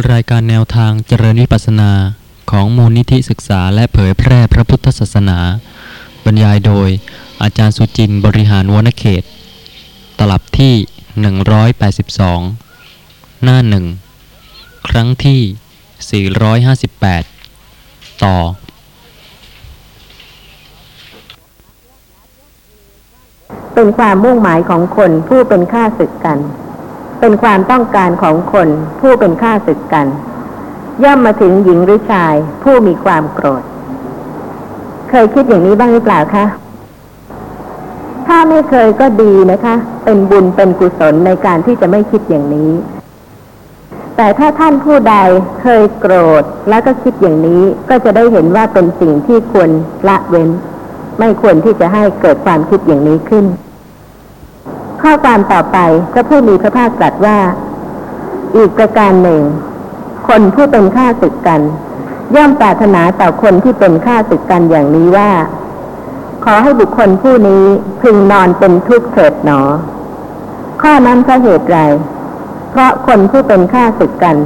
รายการแนวทางเจริญวิปัสนาของมูลนิธิศึกษาและเผยแพร่พระพุทธศาสนา บรรยายโดยอาจารย์สุจินต์บริหารวณเขต ตลับที่ 182 หน้าหนึ่งครั้งที่ 458 ต่อ เป็นความมุ่งหมายของคนผู้เป็นข้าศึกกัน เป็นความต้องการของคนผู้เป็นข้าศึกกัน ย่อมมาถึงหญิงหรือชายผู้มีความโกรธ เคยคิดอย่างนี้บ้างหรือเปล่าคะถ้าไม่เคยก็ดีนะคะ เป็นบุญเป็นกุศลในการที่จะไม่คิดอย่างนี้ แต่ถ้าท่านผู้ใดเคยโกรธแล้วก็คิดอย่างนี้ก็จะได้เห็นว่าเป็นสิ่งที่ควรละเว้น ไม่ควรที่จะให้เกิดความคิดอย่างนี้ขึ้น ข้อความต่อไปพระผู้มีพระภาคตรัสว่า อีกประการหนึ่ง คนผู้เป็นข้าศึกกัน ย่อมปรารถนาต่อคนที่เป็นข้าศึกกันอย่างนี้ว่า ขอให้บุคคลผู้นี้พึงนอนเป็นทุกข์เถิดหนอ ข้อนั้นเพราะเหตุไรเพราะคนผู้เป็นข้าศึกกัน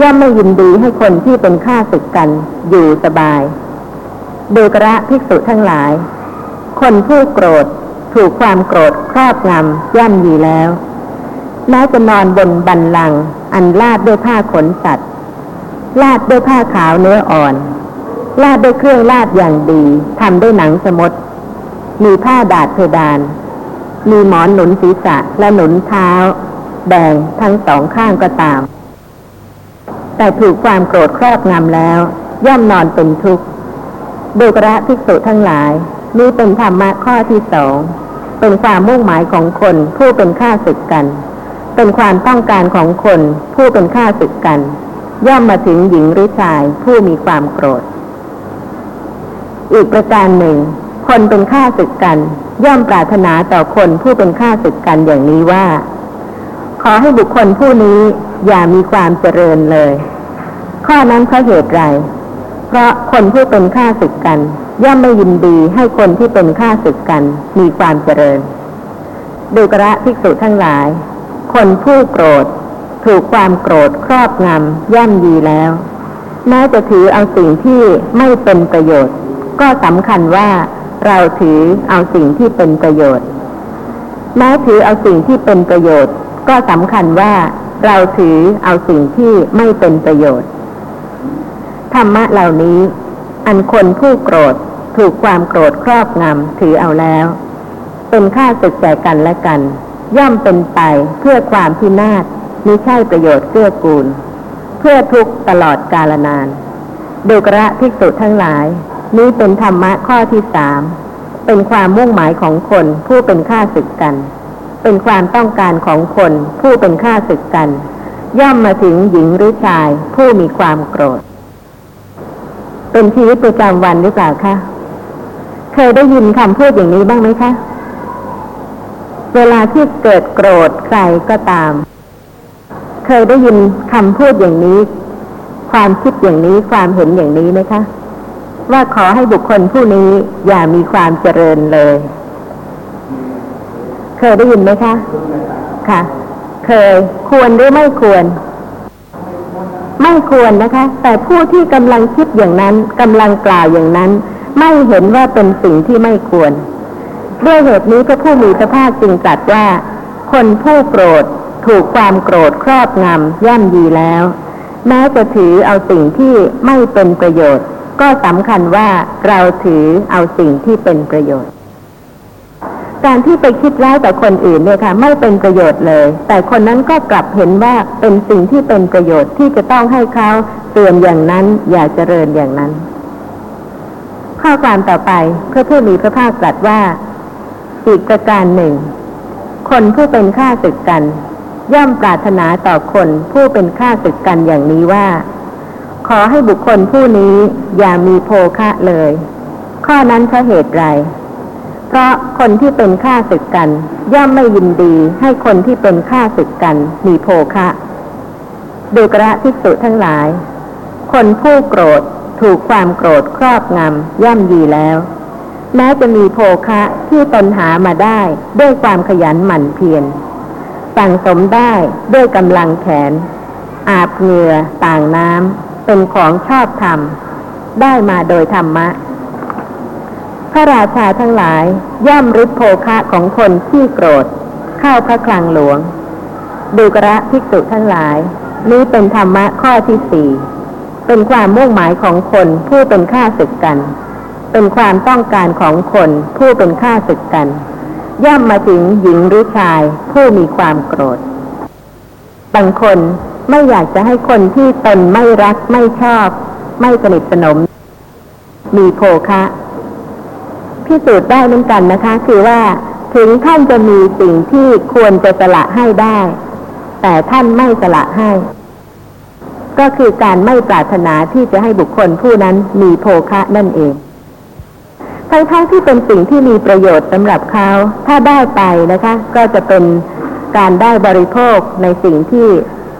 ย่อมไม่ยินดีให้คนที่เป็นข้าศึกกัน อยู่สบาย ดูกระภิกษุทั้งหลาย คนผู้โกรธ ถูกความโกรธครอบงำย่ำยีแล้วแม้จะนอนบนบันลัง อันลาดด้วยผ้าขนสัตว์ ลาดด้วยผ้าขาวเนื้ออ่อน ลาดด้วยเครื่องลาดอย่างดีทำด้วยหนังสมดมีผ้าดาดเพดาน มีหมอนหนุนศีรษะและหนุนเท้าแบ่งทั้งสองข้างก็ตาม แต่ถูกความโกรธครอบงำแล้ว ย่อมนอนเป็นทุกข์ดูกระภิกษุทั้งหลาย นี่เป็นธรรมะข้อที่สองเป็นความมุ่งหมายของคนผู้เป็นข้าศึกกัน เป็นความต้องการของคนผู้เป็นข้าศึกกัน ย่อมมาถึงหญิงหรือชายผู้มีความโกรธ อีกประการหนึ่ง คนเป็นข้าศึกกัน ย่อมปรารถนาต่อคนผู้เป็นข้าศึกกันอย่างนี้ว่า ขอให้บุคคลผู้นี้อย่ามีความเจริญเลย ข้อนั้นเพราะเหตุไร เพราะคนผู้เป็นข้าศึกกัน ย่อมไม่ยินดีให้คนที่เป็นข้าศึกกันมีความเจริญ ดูกระภิกษุทั้งหลาย คนผู้โกรธ ถูกความโกรธครอบงำย่ำยีแล้วแม้จะถือเอาสิ่งที่ไม่เป็นประโยชน์ ก็สำคัญว่าเราถือเอาสิ่งที่เป็นประโยชน์แม้ถือเอาสิ่งที่เป็นประโยชน์ ก็สำคัญว่าเราถือเอาสิ่งที่ไม่เป็นประโยชน์ ธรรมะเหล่านี้ อันคนผู้โกรธ ถูกความโกรธครอบงำถือเอาแล้ว เป็นค่าศึกแก่กันและกัน ย่อมเป็นไปเพื่อความพินาศมิใช่ประโยชน์เกื้อกูล เพื่อทุกตลอดกาลนานดูกระภิกษุทั้งหลาย นี้เป็นธรรมะข้อที่สามเป็นความมุ่งหมายของคนผู้เป็นข้าศึกกัน เป็นความต้องการของคนผู้เป็นข้าศึกกัน ย่อมมาถึงหญิงหรือชายผู้มีความโกรธ เป็นชีวิตประจำวันหรือเปล่าคะ เคยได้ยินคำพูดอย่างนี้บ้างไหมคะ เวลาที่เกิดโกรธใครก็ตาม เคยได้ยินคำพูดอย่างนี้ ความคิดอย่างนี้ความเห็นอย่างนี้ไหมคะ ว่าขอให้บุคคลผู้นี้อย่ามีความเจริญเลย เคยได้ยินไหมคะ ค่ะ เคยควรหรือไม่ควรไม่ควรนะคะ แต่ผู้ที่กำลังคิดอย่างนั้นกำลังกล่าวอย่างนั้น ไม่เห็นว่าเป็นสิ่งที่ไม่ควร ด้วยเหตุนี้พระผู้มีพระภาคจึงตรัสว่า คนผู้โกรธถูกความโกรธครอบงำย่ำยีแล้ว แม้จะถือเอาสิ่งที่ไม่เป็นประโยชน์ ก็สำคัญว่าเราถือเอาสิ่งที่เป็นประโยชน์ การที่ไปคิดร้ายต่อคนอื่นเนี่ยค่ะ ไม่เป็นประโยชน์เลย แต่คนนั้นก็กลับเห็นว่าเป็นสิ่งที่เป็นประโยชน์ที่จะต้องให้เขาเตือนอย่างนั้นอย่าเจริญอย่างนั้น ข้อความต่อไปพระผู้มีพระภาคตรัสว่า อีกประการหนึ่ง คนผู้เป็นข้าศึกกัน ย่อมปรารถนาต่อคนผู้เป็นข้าศึกกันอย่างนี้ว่า ขอให้บุคคลผู้นี้อย่ามีโภคะเลย ข้อนั้นเพราะเหตุไรเพราะคนที่เป็นข้าศึกกัน ย่อมไม่ยินดีให้คนที่เป็นข้าศึกกันมีโภคะดูกระภิกษุทั้งหลาย คนผู้โกรธ ถูกความโกรธครอบงำย่ำยีแล้ว แม้จะมีโภคะที่ตนหามาได้ด้วยความขยันหมั่นเพียรสั่งสมได้ด้วยกำลังแขน อาภเหงื่อต่างน้ำเป็นของชอบธรรม ได้มาโดยธรรมะ พระราชาทั้งหลายย่อมริบโภคะของคนที่โกรธ เข้าพระคลังหลวงดูกระภิกษุทั้งหลาย นี้เป็นธรรมะข้อที่สี่ เป็นความมุ่งหมายของคนผู้เป็นข้าศึกกัน เป็นความต้องการของคนผู้เป็นข้าศึกกัน ย่อมมาถึงหญิงหรือชายผู้มีความโกรธ บางคนไม่อยากจะให้คนที่ตนไม่รักไม่ชอบ ไม่สนิทสนม มีโภคะพิสูจน์ได้เหมือนกันนะคะ คือว่าถึงท่านจะมีสิ่งที่ควรจะสละให้ได้ แต่ท่านไม่สละให้ ก็คือการไม่ปรารถนาที่จะให้บุคคลผู้นั้นมีโภคะนั่นเองทั้งๆทที่เป็นสิ่งที่มีประโยชน์สำหรับเขา ถ้าได้ไปนะคะ ก็จะเป็นการได้บริโภคในสิ่งที่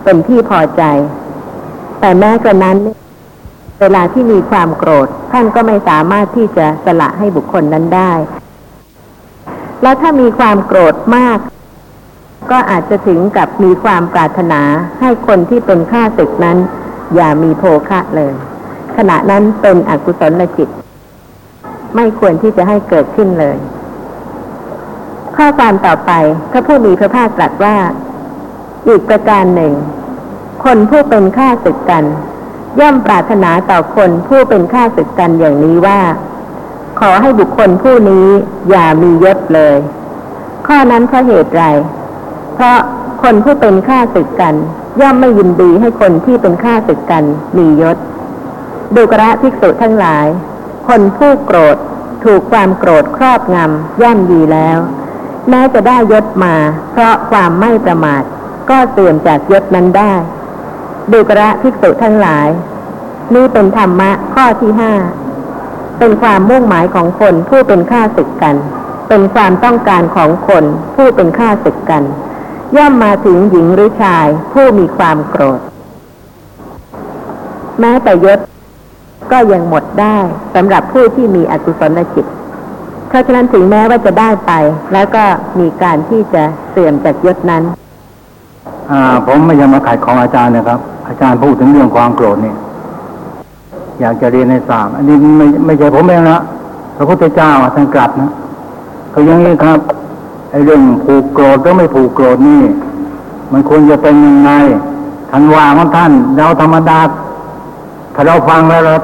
เป็นที่พอใจ แต่แม้กระนั้น เวลาที่มีความโกรธ ท่านก็ไม่สามารถที่จะสละให้บุคคลนั้นได้ แล้วถ้ามีความโกรธมาก ก็อาจจะถึงกับมีความปรารถนาให้คนที่เป็นข้าศึกนั้น อย่ามีโภคะเลย ขณะนั้นเป็นอกุศลจิต ไม่ควรที่จะให้เกิดขึ้นเลย ข้อความต่อไปพระผู้มีพระภาคตรัสว่า อีกประการหนึ่ง คนผู้เป็นข้าศึกกัน ย่อมปรารถนาต่อคนผู้เป็นข้าศึกกันอย่างนี้ว่า ขอให้บุคคลผู้นี้อย่ามียศเลย ข้อนั้นเพราะเหตุไร เพราะคนผู้เป็นข้าศึกกัน ย่อมไม่ยินดีให้คนที่เป็นข้าศึกกันมียศ ดูกระภิกษุทั้งหลาย คนผู้โกรธถูกความโกรธครอบงำย่ำยีแล้ว แม้จะได้ยศมา เพราะความไม่ประมาท ก็เสื่อมจากยศนั้นได้ ดูกระภิกษุทั้งหลาย นี่เป็นธรรมะข้อที่ห้าเป็นความมุ่งหมายของคนผู้เป็นข้าศึกกัน เป็นความต้องการของคนผู้เป็นข้าศึกกัน ย่อมมาถึงหญิงหรือชายผู้มีความโกรธ แม้แต่ยศก็ยังหมดได้สำหรับผู้ที่มีอกุศลจิต เพราะฉะนั้นถึงแม้ว่าจะได้ไป แล้วก็มีการที่จะเสื่อมจากยศนั้น อ่า ผมไม่ยังมาขายของอาจารย์นะครับ อาจารย์พูดถึงเรื่องความโกรธนี่อยากจะเรียนให้ทราบอันนี้ไม่ไม่ใช่ผมเองนะพระพุทธเจ้าอะท่านกลับนะก็อย่างนี้ครับ ไอ้เรื่องผูกโกรธหรือไม่ผูกโกรธนี่ มันควรจะเป็นยังไงท่านว่าของท่านเราธรรมดาถ้าเราฟังแล้วเรา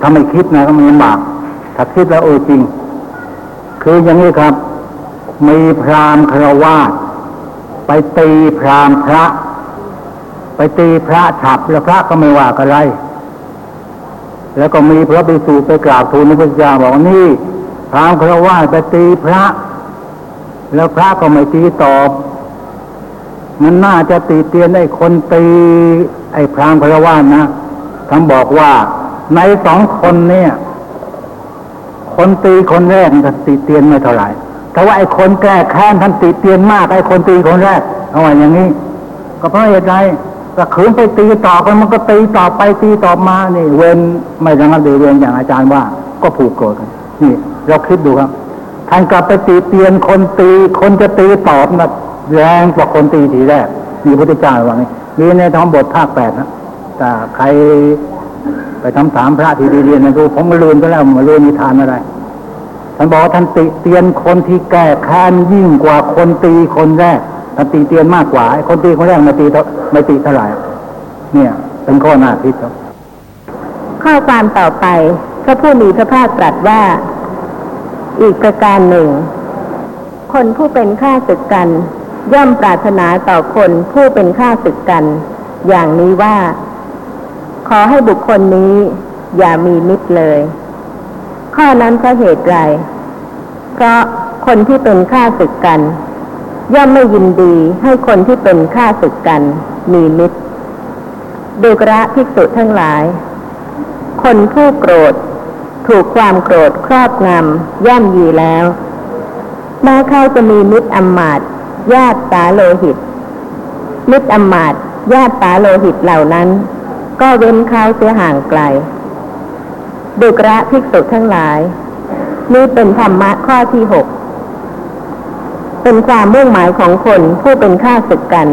ถ้าไม่คิดนะก็มันลำบากถ้าคิดแล้วเออจริง คืออย่างนี้ครับ มีพราหมณ์คารวาสไปตีพราหมณ์พระ ไปตีพระฉับแล้วพระก็ไม่ว่าอะไร แล้วก็มีพระภิกษุไปกราบทูลพระพุทธเจ้าบอกนี่พราหมณ์คารวาสไปตีพระ แล้วพระก็ไม่ตีตอบ มันน่าจะตีเตียนไอ้คนตี ไอ้พราหมณ์คารวาสนะท่านบอกว่าในสองคนเนี่ย คนตีคนแรกท่านตีเตียนไม่เท่าไหร่แต่ว่าไอ้คนแก้แค้นท่านตีเตียนมากไอ้คนตีคนแรกเอาไว้อย่างนี้ ก็เพราะเหตุใดก็ขืนไปตีต่อไปมันก็ตีต่อไปตีต่อมานี่ เว้นไม่ระงับเดือเวนอย่างอาจารย์ว่า ก็ผูกโกรธกันนี่ เราคิดดูครับ ท่านกลับไปตีเตียนคนตี คนจะตีตอบนะแรงกว่าคนตีทีแรกมีพุทธเจ้าว่านี่มีในท้องบทภาคแปดนะแต่ใครไปทำถามพระที่ดีเรียนนะดูผมมาลืมไปแล้วมาลืมนิทานอะไรท่านบอกว่าท่านติเตียนคนที่แก้แค้นยิ่งกว่าคนตีคนแรกท่านตีเตียนมากกว่าคนตีคนแรกม่ตีไม่ตีเท่าไหร่เนี่ย เป็นข้อหน้าคิดครับข้อความต่อไปพระผู้มีพระภาคตรัสว่า อีกประการหนึ่ง คนผู้เป็นข้าศึกกัน ย่อมปรารถนาต่อคนผู้เป็นข้าศึกกัน อย่างนี้ว่า ขอให้บุคคลนี้ อย่ามีมิตรเลย ข้อนั้นเพราะเหตุไรเพราะคนที่เป็นข้าศึกกัน ย่อมไม่ยินดีให้คนที่เป็นข้าศึกกัน มีมิตรดูกระภิกษุทั้งหลาย คนผู้โกรธ ถูกความโกรธครอบงำย่ำยีแล้ว แม้เขาจะมีมิตรอำมาตญาติสาโลหิต มิตรอำมาตญาติสาโลหิตเหล่านั้น ก็เว้นเขาเสียห่างไกล ดุกระภิกษุทั้งหลาย นี่เป็นธรรมะข้อที่หกเป็นความมุ่งหมายของคนผู้เป็นข้าศึกกัน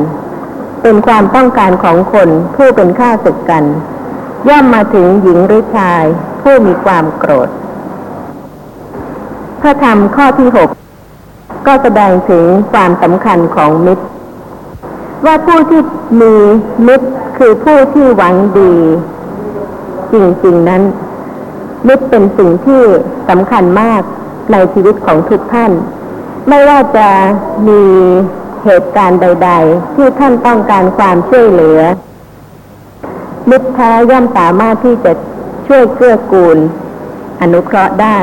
เป็นความต้องการของคนผู้เป็นข้าศึกกัน ย่อมมาถึงหญิงหรือชาย ผู้มีความโกรธ พระธรรมข้อที่หกก็แสดงถึงความสำคัญของมิตร ว่าผู้ที่มีมิตรคือผู้ที่หวังดี จริงๆนั้น มิตรเป็นสิ่งที่สำคัญมากในชีวิตของทุกท่าน ไม่ว่าจะมีเหตุการณ์ใด ๆ ที่ท่านต้องการความช่วยเหลือมิตรแท้ย่อมสามารถที่จะ ช่วยเกื้อกูล อนุเคราะห์ได้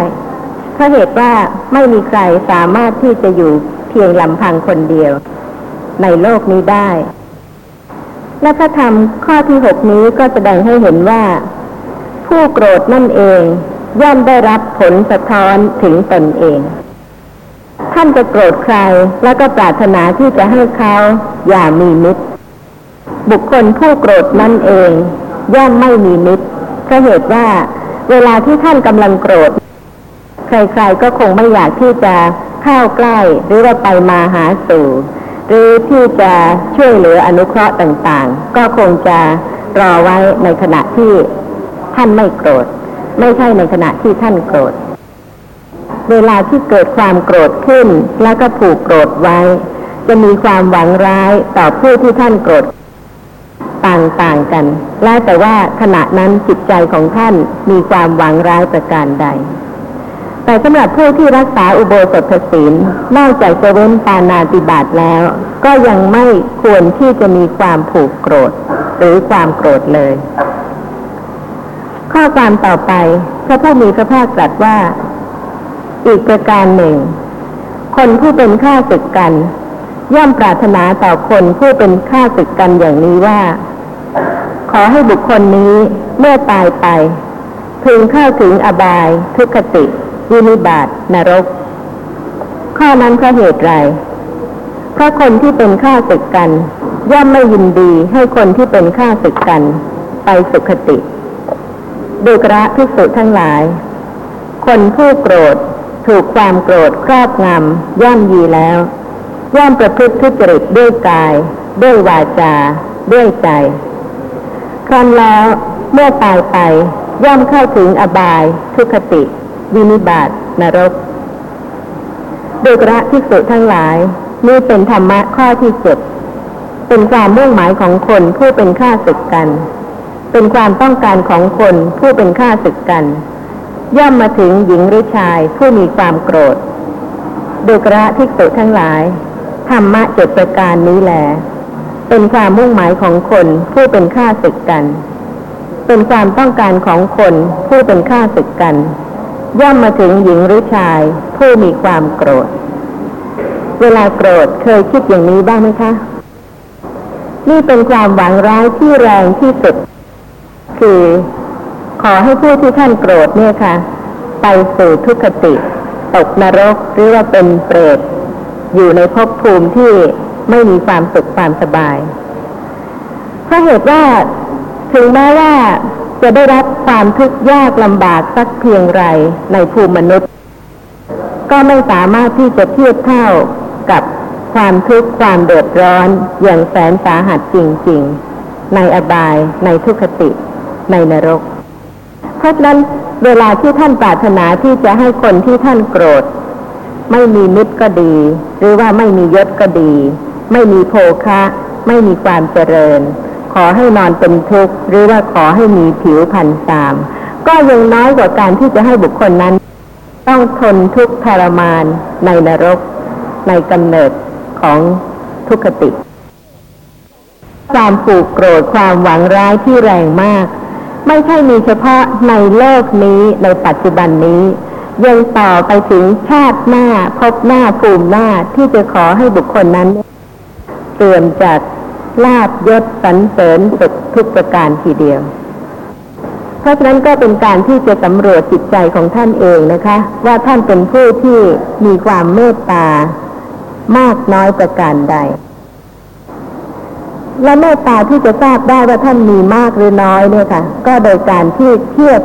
เพราะเหตุว่าไม่มีใครสามารถที่จะอยู่เพียงลำพังคนเดียว ในโลกนี้ได้ และพระธรรมข้อที่หกนี้ก็แสดงให้เห็นว่า ผู้โกรธนั่นเองย่อมได้รับผลสะท้อนถึงตนเอง ท่านจะโกรธใครแล้วก็ปรารถนาที่จะให้เขาอย่ามีมิตร บุคคลผู้โกรธนั่นเองย่อมไม่มีมิตร เพราะเหตุว่าเวลาที่ท่านกำลังโกรธ ใครๆก็คงไม่อยากที่จะเข้าใกล้หรือว่าไปมาหาสู่ หรือที่จะช่วยเหลืออนุเคราะห์ต่างๆ ก็คงจะรอไว้ในขณะที่ท่านไม่โกรธ ไม่ใช่ในขณะที่ท่านโกรธ เวลาที่เกิดความโกรธขึ้นแล้วก็ผูกโกรธไว้ จะมีความหวังร้ายต่อผู้ที่ท่านโกรธ ต่างๆกัน แล้วแต่ว่าขณะนั้นจิตใจของท่านมีความหวังร้ายประการใด แต่สำหรับผู้ที่รักษาอุโบสถศีลนอกจากจะเว้นปานาติบาตแล้ว ก็ยังไม่ควรที่จะมีความผูกโกรธ หรือความโกรธเลย ข้อความต่อไปพระผู้มีพระภาคตรัสว่า อีกประการหนึ่ง คนผู้เป็นข้าศึกกันย่อมปรารถนาต่อคนผู้เป็นข้าศึกกันอย่างนี้ว่า ขอให้บุคคลนี้เมื่อตายไปพึงเข้าถึงอบาย ทุกขติวินิบาตนรก ข้อนั้นเพราะเหตุไรเพราะคนที่เป็นข้าศึกกัน ย่อมไม่ยินดีให้คนที่เป็นข้าศึกกัน ไปสุขติดูกระพิสุทั้งหลาย คนผู้โกรธถูกความโกรธครอบงำย่ำยีแล้ว ย่อมประพฤติทุจริตด้วยกาย ด้วยวาจา ด้วยใจ ครั้นแล้วเมื่อตายไปย่อมเข้าถึงอบาย ทุคติ วินิบาตนรกดูกระพิสุทั้งหลาย นี่เป็นธรรมะข้อที่เจ็ดเป็นความมุ่งหมายของคนผู้เป็นข้าศึกกัน เป็นความต้องการของคนผู้เป็นข้าศึกกัน ย่อมมาถึงหญิงหรือชายผู้มีความโกรธดูกระภิกษุทั้งหลาย ธรรมะเจ็ดประการนี้แหล เป็นความมุ่งหมายของคนผู้เป็นข้าศึกกัน เป็นความต้องการของคนผู้เป็นข้าศึกกัน ย่อมมาถึงหญิงหรือชาย ผู้มีความโกรธ เวลาโกรธเคยคิดอย่างนี้บ้างไหมคะ นี่เป็นความหวังร้ายที่แรงที่สุด คือ ขอให้ผู้ที่ท่านโกรธเนี่ยค่ะ ไปสู่ทุกขติ ตกนรกหรือว่าเป็นเปรตอยู่ในภพภูมิที่ ไม่มีความสุขความสบาย เพราะเหตุว่าถึงแม้ว่าจะได้รับความทุกข์ยากลำบากสักเพียงไรในภูมิมนุษย์ ก็ไม่สามารถที่จะเทียบเท่ากับความทุกข์ความเดือดร้อนอย่างแสนสาหัสจริง ๆ ในอบาย ในทุกขติ ในนรก เพราะฉะนั้นเวลาที่ท่านปรารถนาที่จะให้คนที่ท่านโกรธ ไม่มีมิตรก็ดี หรือว่าไม่มียศก็ดี ไม่มีโภคะ ไม่มีความเจริญ ขอให้นอนเป็นทุกข์หรือว่าขอให้มีผิวพันธ์ตาม ก็ยังน้อยกว่าการที่จะให้บุคคลนั้น ต้องทนทุกข์ทรมานในนรก ในกำเนิดของทุกขติ ความผูกโกรธความหวังร้ายที่แรงมาก ไม่ใช่มีเฉพาะในโลกนี้ในปัจจุบันนี้ยังต่อไปถึงชาติหน้าพบหน้าภูมิหน้าที่จะขอให้บุคคลนั้น เสื่อมจากลาบยศสรรเสริญสุขทุกประการทีเดียว เพราะฉะนั้นก็เป็นการที่จะสำรวจจิตใจของท่านเองนะคะ ว่าท่านเป็นผู้ที่มีความเมตตามากน้อยประการใด และเมตตาที่จะทราบได้ว่าท่านมีมากหรือน้อยเนี่ยค่ะ ก็โดยการที่เทียบ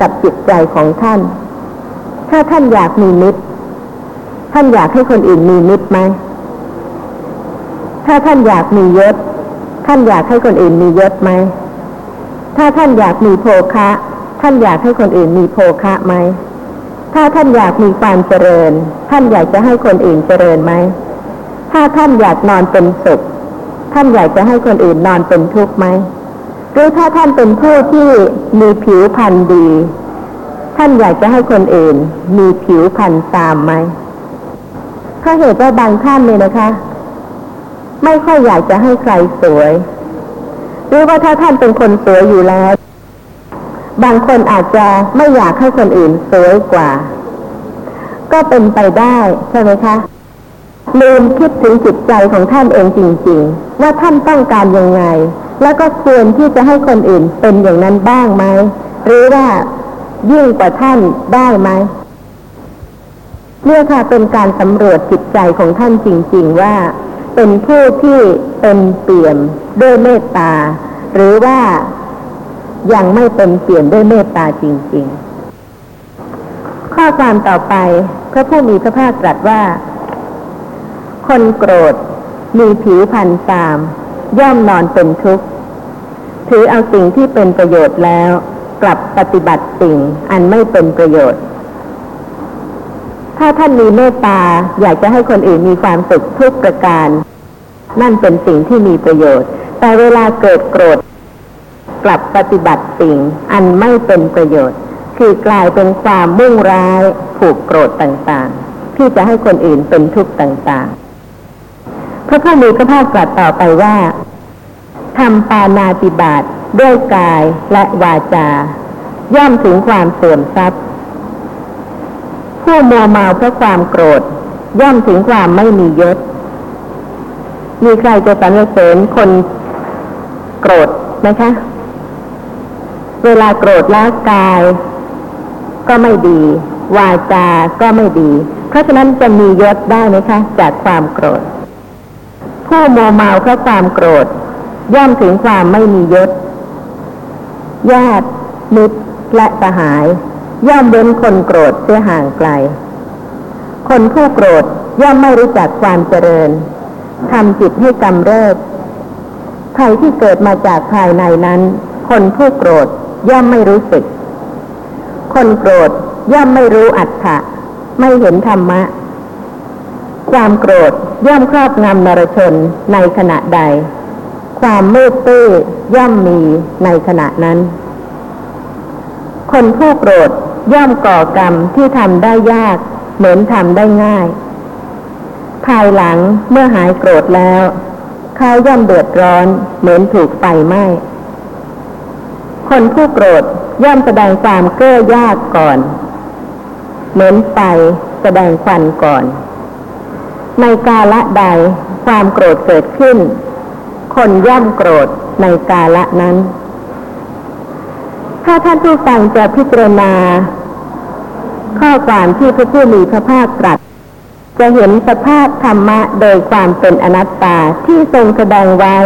กับจิตใจของท่าน ถ้าท่านอยากมีมิตร ท่านอยากให้คนอื่นมีมิตรไหม ถ้าท่านอยากมียศ ท่านอยากให้คนอื่นมียศไหม ถ้าท่านอยากมีโภคะ ท่านอยากให้คนอื่นมีโภคะไหม ถ้าท่านอยากมีความเจริญ ท่านอยากจะให้คนอื่นเจริญไหม ถ้าท่านอยากนอนเป็นสุข ท่านอยากจะให้คนอื่นนอนเป็นทุกข์ไหม หรือถ้าท่านเป็นผู้ที่มีผิวพรรณดี ท่านอยากจะให้คนอื่น มีผิวพรรณตามไหมเพราะเหตุว่าบางท่านเนี่ยนะคะ ไม่ค่อยอยากจะให้ใครสวย หรือว่าถ้าท่านเป็นคนสวยอยู่แล้ว บางคนอาจจะไม่อยากให้คนอื่นสวยกว่า ก็เป็นไปได้ใช่ไหมคะลืมคิดถึงจิตใจของท่านเองจริง ๆ ว่าท่านต้องการยังไง แล้วก็ควรที่จะให้คนอื่นเป็นอย่างนั้นบ้างไหมหรือว่ายิ่งกว่าท่านได้ไหมเนี่ยค่ะเป็นการสำรวจจิตใจของท่านจริง ๆ ว่า เป็นผู้ที่เป็นเปี่ยมด้วยเมตตา หรือว่ายังไม่เป็นเปี่ยมด้วยเมตตาจริง ๆ ข้อความต่อไปพระผู้มีพระภาคตรัสว่า คนโกรธมีผิวพันธ์ตาม ย่อมนอนเป็นทุกข์ถือเอาสิ่งที่เป็นประโยชน์แล้ว กลับปฏิบัติสิ่งอันไม่เป็นประโยชน์ถ้าท่านมีเมตตาอยากจะให้คนอื่นมีความสุขทุกประการ นั่นเป็นสิ่งที่มีประโยชน์ แต่เวลาเกิดโกรธ กลับปฏิบัติสิ่ง อันไม่เป็นประโยชน์ คือกลายเป็นความมุ่งร้ายผูกโกรธต่างๆ ที่จะให้คนอื่นเป็นทุกข์ต่างๆ พระผู้มีพระภาคตรัสต่อไปว่าทำปานาติบาตด้วยกายและวาจา ย่อมถึงความเสื่อมทรัพย์ ผู้มัวเมาเพราะความโกรธ ย่อมถึงความไม่มียศ มีใครจะสรรเสริญคนโกรธไหมคะ เวลาโกรธแล้วกาย ก็ไม่ดี วาจาก็ไม่ดี เพราะฉะนั้นจะมียศได้ไหมคะ จากความโกรธ ผู้โมเมาเพราะความโกรธ ย่อมถึงความไม่มียศ ญาติมิตรและสหาย ย่อมเว้นคนโกรธเสียห่างไกล คนผู้โกรธย่อมไม่รู้จักความเจริญ ทำจิตให้กำเริบภัยที่เกิดมาจากภายในนั้น คนผู้โกรธย่อมไม่รู้สึก คนโกรธย่อมไม่รู้อัตถะไม่เห็นธรรมะ ความโกรธย่อมครอบงำนรชนในขณะใด ความมืดตื้อย่อมมีในขณะนั้น คนผู้โกรธย่อมก่อกรรมที่ทำได้ยาก เหมือนทำได้ง่าย ภายหลังเมื่อหายโกรธแล้วเขาย่อมเดือดร้อนเหมือนถูกไฟไหม้คนผู้โกรธย่อมแสดงความเก้อยากก่อน เหมือนไฟแสดงควันก่อน ในกาละใดความโกรธเกิดขึ้น คนย่อมโกรธในกาละนั้น ถ้าท่านผู้ฟังจะพิจารณา ข้อความที่พระผู้มีพระภาคตรัส จะเห็นสภาพธรรมะโดยความเป็นอนัตตาที่ทรงแสดงไว้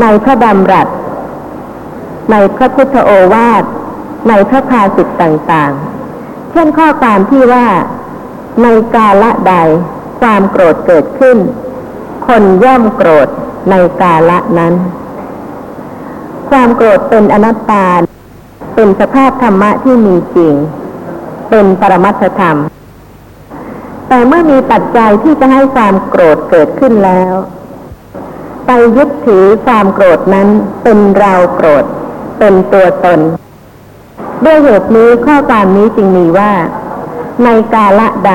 ในพระดำรัส ในพระพุทธโอวาท ในพระภาสิตต่างๆ เช่นข้อความที่ว่า ในกาละใดความโกรธเกิดขึ้น คนย่อมโกรธในกาละนั้น ความโกรธเป็นอนัตตา เป็นสภาพธรรมะที่มีจริง เป็นปรมัตถธรรม แต่เมื่อมีปัจจัยที่จะให้ความโกรธเกิดขึ้นแล้ว ไปยึดถือความโกรธนั้นเป็นเราโกรธ เป็นตัวตน ด้วยเหตุนี้ข้อความนี้จึงมีว่า ในกาละใด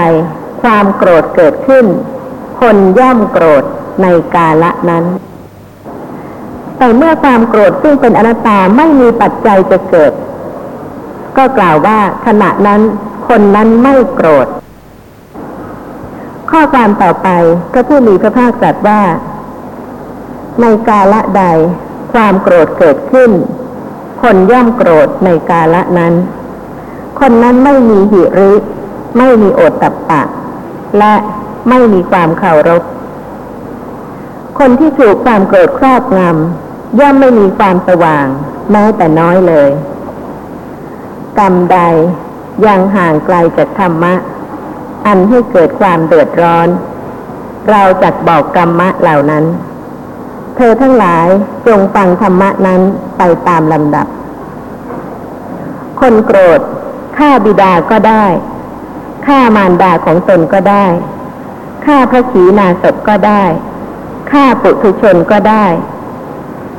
ความโกรธเกิดขึ้น คนย่อมโกรธในกาละนั้น แต่เมื่อความโกรธซึ่งเป็นอนัตตาไม่มีปัจจัยจะเกิด ก็กล่าวว่าขณะนั้นคนนั้นไม่โกรธ ข้อความต่อไปพระผู้มีพระภาคตรัสว่า ในกาละใด ความโกรธเกิดขึ้น คนย่อมโกรธในกาละนั้น คนนั้นไม่มีหิริ ไม่มีโอตตัปปะ และไม่มีความเคารพ คนที่ถูกความโกรธครอบงำย่อมไม่มีความสว่างแม้แต่น้อยเลย กรรมใดยังห่างไกลจากธรรมะ อันให้เกิดความเดือดร้อน เราจักบอกกรรมะเหล่านั้น เธอทั้งหลายจงฟังธรรมะนั้นไปตามลำดับ คนโกรธฆ่าบิดาก็ได้ฆ่ามารดาของตนก็ได้ฆ่าพระขีณาสพก็ได้ฆ่าปุถุชนก็ได้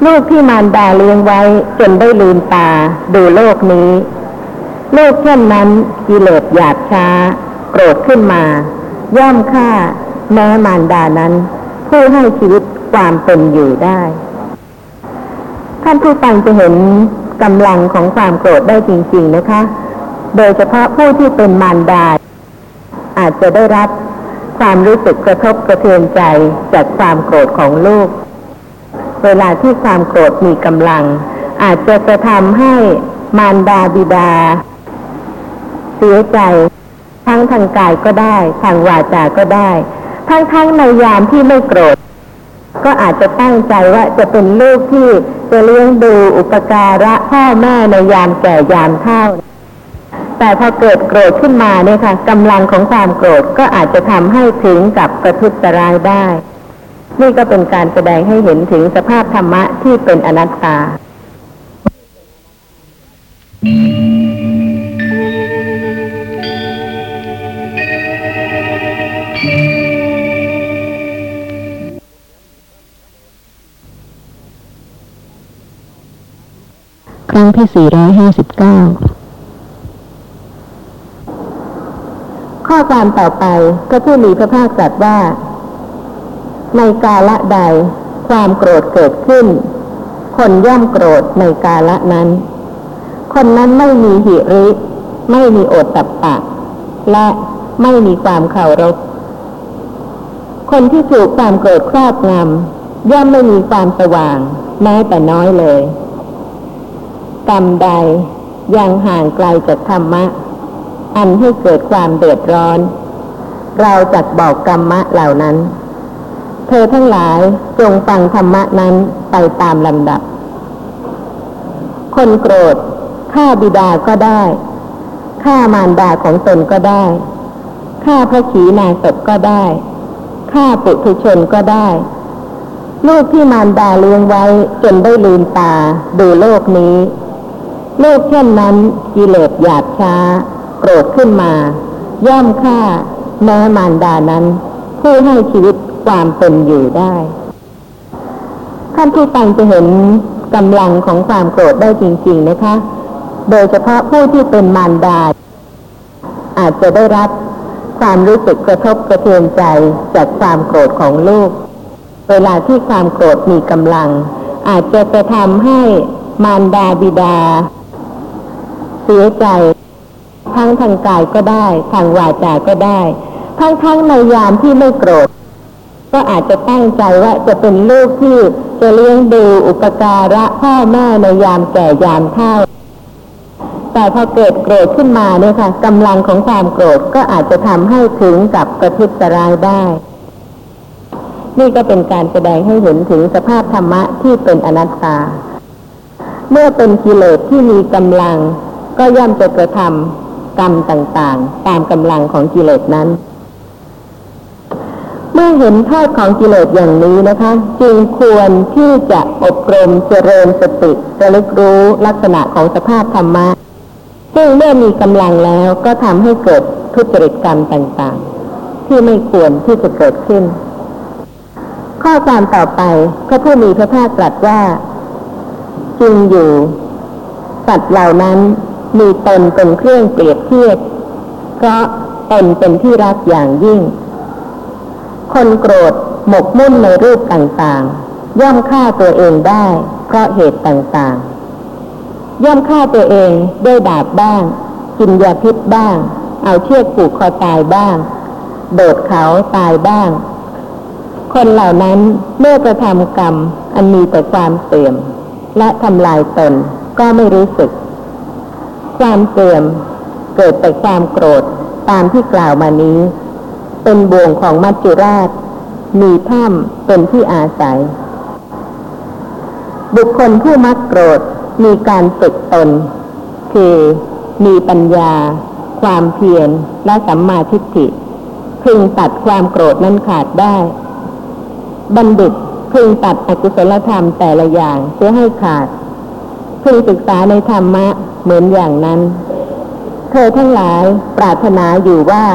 ลูกที่มารดาเลี้ยงไว้จนได้ลืมตาดูโลกนี้ โลกเช่นนั้นกิเลสหยาบช้า กรธขึ้นมา ย่อมฆ่าแม้มารดานั้น ผู้ให้ชีวิตความเป็นอยู่ได้ ท่านผู้ฟังจะเห็นกำลังของความโกรธได้จริง ๆนะคะ โดยเฉพาะผู้ที่เป็นมารดา อาจจะได้รับความรู้สึกกระทบกระเทือนใจจากความโกรธของลูก เวลาที่ความโกรธมีกำลัง อาจจะกระทำให้มารดาบิดา เสียใจ ทั้งทางกายก็ได้ ทางวาจาก็ได้ ทั้งทั้งในยามที่ไม่โกรธ ก็อาจจะตั้งใจว่าจะเป็นลูกที่จะเลี้ยงดูอุปการะพ่อแม่ในยามแก่ยามเฒ่า แต่พอเกิดโกรธขึ้นมาเนี่ยค่ะกำลังของความโกรธก็อาจจะทำให้ถึงกับประทุษร้ายได้ นี่ก็เป็นการแสดงให้เห็นถึงสภาพธรรมะที่เป็นอนัตตาค งที่ 459 ข้อความต่อไปก็ผู้มีพระภาคตรัสว่า ในกาละใด ความโกรธเกิดขึ้น คนย่อมโกรธในกาละนั้น คนนั้นไม่มีหิริ ไม่มีโอตตัปปะ และไม่มีความเคารพ คนที่ถูกความโกรธครอบงำย่อมไม่มีความสว่างแม้แต่น้อยเลย กรรมใดยังห่างไกลจากธรรมะ อันให้เกิดความเดือดร้อน เราจักบอกกรรมะเหล่านั้น เธอทั้งหลายจงฟังธรรมะนั้นไปตามลำดับ คนโกรธฆ่าบิดาก็ได้ฆ่ามารดาของตนก็ได้ฆ่าพระขีณาสพก็ได้ฆ่าปุถุชนก็ได้ลูกที่มารดาเลี้ยงไว้จนได้ลืมตาดูโลกนี้ ลูกเช่นนั้นกิเลสหยาบช้า โกรธขึ้นมา ย่อมฆ่าแม้มารดานั้น ผู้ให้ชีวิตความเป็นอยู่ได้ท่านผู้ฟังจะเห็นกำลังของความโกรธได้จริง ๆนะคะ โดยเฉพาะผู้ที่เป็นมารดา อาจจะได้รับความรู้สึกกระทบกระเทือนใจจากความโกรธของลูก เวลาที่ความโกรธมีกำลัง อาจจะไปทำให้มารดาบิดา เสียใจ ทั้งทางกายก็ได้ ทางวาจาก็ได้ ทั้งทั้งในยามที่ไม่โกรธ ก็อาจจะตั้งใจว่าจะเป็นลูกที่จะเลี้ยงดูอุปการะพ่อแม่ในยามแก่ยามเฒ่าแต่พอเกิดโกรธขึ้นมาเนี่ยค่ะกำลังของความโกรธก็อาจจะทำให้ถึงกับประทุษร้ายได้ นี่ก็เป็นการแสดงให้เห็นถึงสภาพธรรมะที่เป็นอนัตตา เมื่อเป็นกิเลสที่มีกำลัง ก็ย่อมจะกระทำกรรมต่างๆ ตามกำลังของกิเลสนั้น เมื่อเห็นโทษของกิเลสอย่างนี้นะคะ จึงควรที่จะอบรมเจริญสติระลึกรู้ลักษณะของสภาพธรรมะซึ่งเมื่อมีกำลังแล้วก็ทำให้เกิดทุจริตกรรมต่างๆ ที่ไม่ควรที่จะเกิดขึ้น ข้อความต่อไปพระผู้มีพระภาคตรัสว่าจริงอยู่สัตว์เหล่านั้น มีตนเป็นเครื่องเปรียบเทียบเพราะตนเป็นที่รักอย่างยิ่ง คนโกรธหมกมุ่นในรูปต่างๆ ย่อมฆ่าตัวเองได้ เพราะเหตุต่างๆ ย่อมฆ่าตัวเองด้วยดาบบ้าง กินยาพิษบ้าง เอาเชือกผูกคอตายบ้าง โดดเขาตายบ้าง คนเหล่านั้นเมื่อกระทำกรรม อันมีแต่ความเสื่อม และทำลายตนก็ไม่รู้สึก ความเสื่อมเกิดแต่ความโกรธตามที่กล่าวมานี้ เป็นบ่วงของมัจจุราช มีถ้ำเป็นที่อาศัย บุคคลผู้มักโกรธมีการฝึกตน คือมีปัญญา ความเพียรและสัมมาทิฏฐิพึงตัดความโกรธนั้นขาดได้ บัณฑิตพึงตัดอกุศลธรรมแต่ละอย่างเพื่อให้ขาด พึงศึกษาในธรรมะเหมือนอย่างนั้น เธอทั้งหลายปรารถนาอยู่ว่า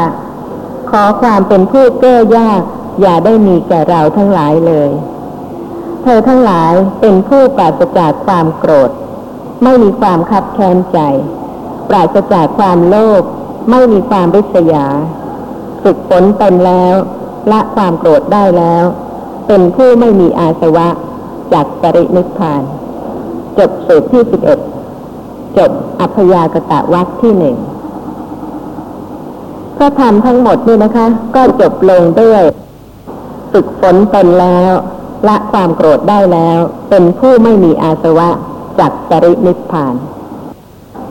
ขอความเป็นผู้แก้ยาก อย่าได้มีแก่เราทั้งหลายเลย เธอทั้งหลายเป็นผู้ปราศจากความโกรธ ไม่มีความคับแค้นใจ ปราศจากความโลภไม่มีความริษยา ฝึกฝนตนแล้ว ละความโกรธได้แล้ว เป็นผู้ไม่มีอาสวะจากปรินิพพาน จบสูตรที่สิบเอ็ดจบอัพยากตะวักที่หนึ่งก็ทำทั้งหมดนี่นะคะ ก็จบลงด้วยฝึกฝนตนแล้วละความโกรธได้แล้ว เป็นผู้ไม่มีอาสวะจากปรินิพพาน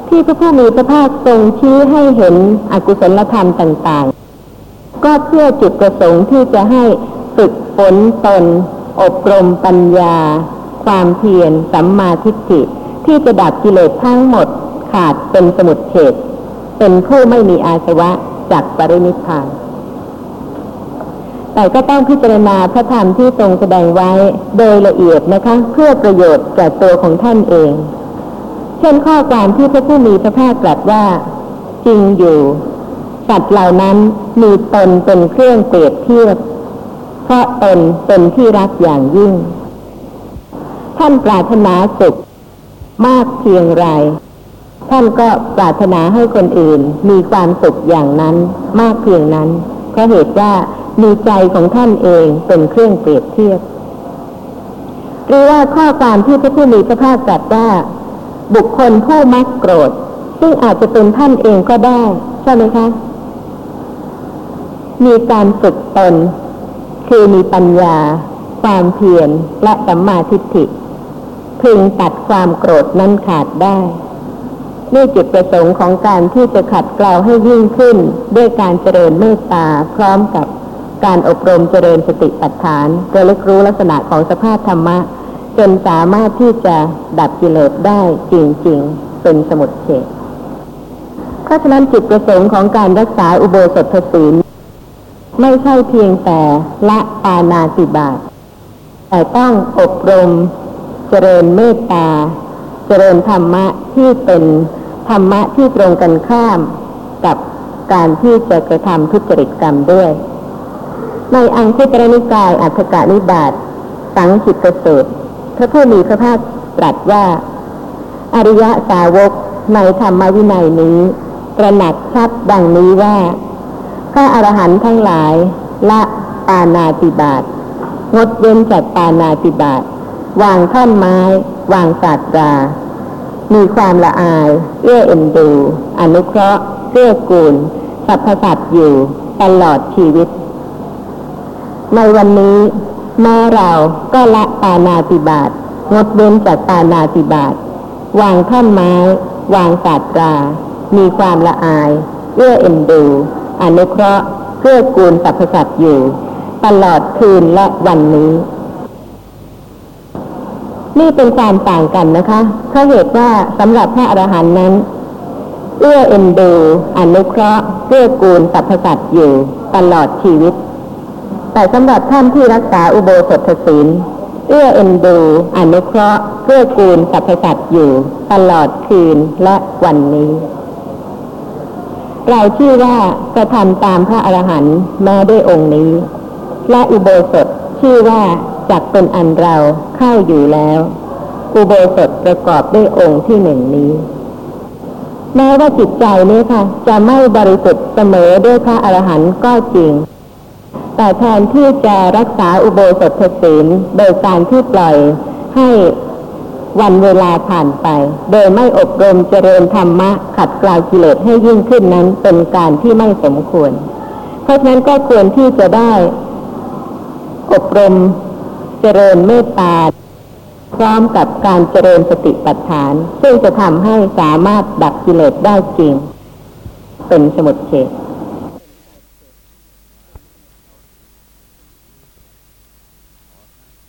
ที่พระผู้มีพระภาคทรงชี้ให้เห็นอกุศลธรรมต่าง ๆ ก็เพื่อจุดประสงค์ที่จะให้ฝึกฝนตน อบรมปัญญา ความเพียรสัมมาทิฏฐิที่จะดับกิเลสทั้งหมดขาดเป็นสมุดเฉดเป็นผู้ไม่มีอาสวะจากปรินิพพานแต่ก็ต้องพิจารณาพระธรรมที่ทรงแสดงไว้โดยละเอียดนะคะ เพื่อประโยชน์แก่ตัวของท่านเอง เช่นข้อความที่พระผู้มีพระภาคตรัสว่า จริงอยู่สัตว์เหล่านั้นมีตนเป็นเครื่องเปรียบเทียบเพราะตนเป็นที่รักอย่างยิ่ง ท่านปรารถนาสุขมากเพียงไร ท่านก็ปรารถนาให้คนอื่น มีความสุขอย่างนั้นมากเพียงนั้นเพราะเหตุว่ามีใจของท่านเองเป็นเครื่องเปรียบเทียบหรือว่าข้อความที่พระผู้มีพระภาคตรัสว่า บุคคลผู้มักโกรธ ซึ่งอาจจะเป็นท่านเองก็ได้ใช่ไหมคะ มีการฝึกตน คือมีปัญญา ความเพียรและสัมมาทิฏฐิ พึงตัดความโกรธนั้นขาดได้นี่จุดประสงค์ของการที่จะขัดเกลาให้ยิ่งขึ้น ด้วยการเจริญเมตตาพร้อมกับการอบรมเจริญสติปัฏฐานระลึกรู้ลักษณะของสภาพธรรมะ จนสามารถที่จะดับกิเลสได้จริง ๆ เป็นสมุดเฉดเพราะฉะนั้นจุดประสงค์ของการรักษาอุโบสถศีลไม่ใช่เพียงแต่ละปานาติบาตแต่ต้องอบรม เจริญเมตตา เจริญธรรมะที่เป็นธรรมะที่ตรงกันข้ามกับการที่จะกระทำทุจริตกรรมด้วย ในอังคุตรนิกายอัฏฐกานิบาตสังขิตสูตรพระผู้มีพระภาคตรัสว่า อริยสาวกในธรรมวินัยนี้ตระหนักชัดดังนี้ว่าพระอรหันต์ทั้งหลายละปานาติบาตงดเว้นจากปานาติบาต วางท่อนไม้ วางศาสตรา มีความละอาย เอื้อเอ็นดู อนุเคราะห์เกื้อกูลสรรพสัตว์อยู่ตลอดชีวิต ในวันนี้ แม้เราก็ละปานาติบาตงดเว้นจากปานาติบาตวางท่อนไม้ วางศาสตรา มีความละอาย เอื้อเอ็นดู อนุเคราะห์เกื้อกูลสรรพสัตว์อยู่ ตลอดคืนและวันนี้ นี่เป็นความต่างกันนะคะเพราะเหตุว่าสำหรับพระอรหันต์นั้น เอื้อเอ็นดูอนุเคราะห์เกื้อกูลสรรพสัตว์อยู่ตลอดชีวิต แต่สำหรับท่านที่รักษาอุโบสถศีลเอื้อเอ็นดูอนุเคราะห์เกื้อกูลสรรพสัตว์อยู่ตลอดคืนและวันนี้เราชื่อว่ากระทำตามพระอรหันต์แม้ด้วยองค์นี้ และอุโบสถชื่อว่า จักเป็นอันเราเข้าอยู่แล้ว อุโบสถประกอบด้วยองค์ที่หนึ่งนี้แม้ว่าจิตใจนี้ค่ะ จะไม่บริสุทธิ์เสมอด้วยพระอรหันต์ก็จริง แต่แทนที่จะรักษาอุโบสถศีลโดยการที่ปล่อยให้วันเวลาผ่านไป โดยไม่อบรมเจริญธรรมะ ขัดเกลากิเลสให้ยิ่งขึ้นนั้นเป็นการที่ไม่สมควร เพราะฉะนั้นก็ควรที่จะได้อบรม เจริญเมตตาพร้อมกับการเจริญสติปัฏฐาน ซึ่งจะทำให้สามารถดับกิเลสได้จริง เป็นสมุดเฉด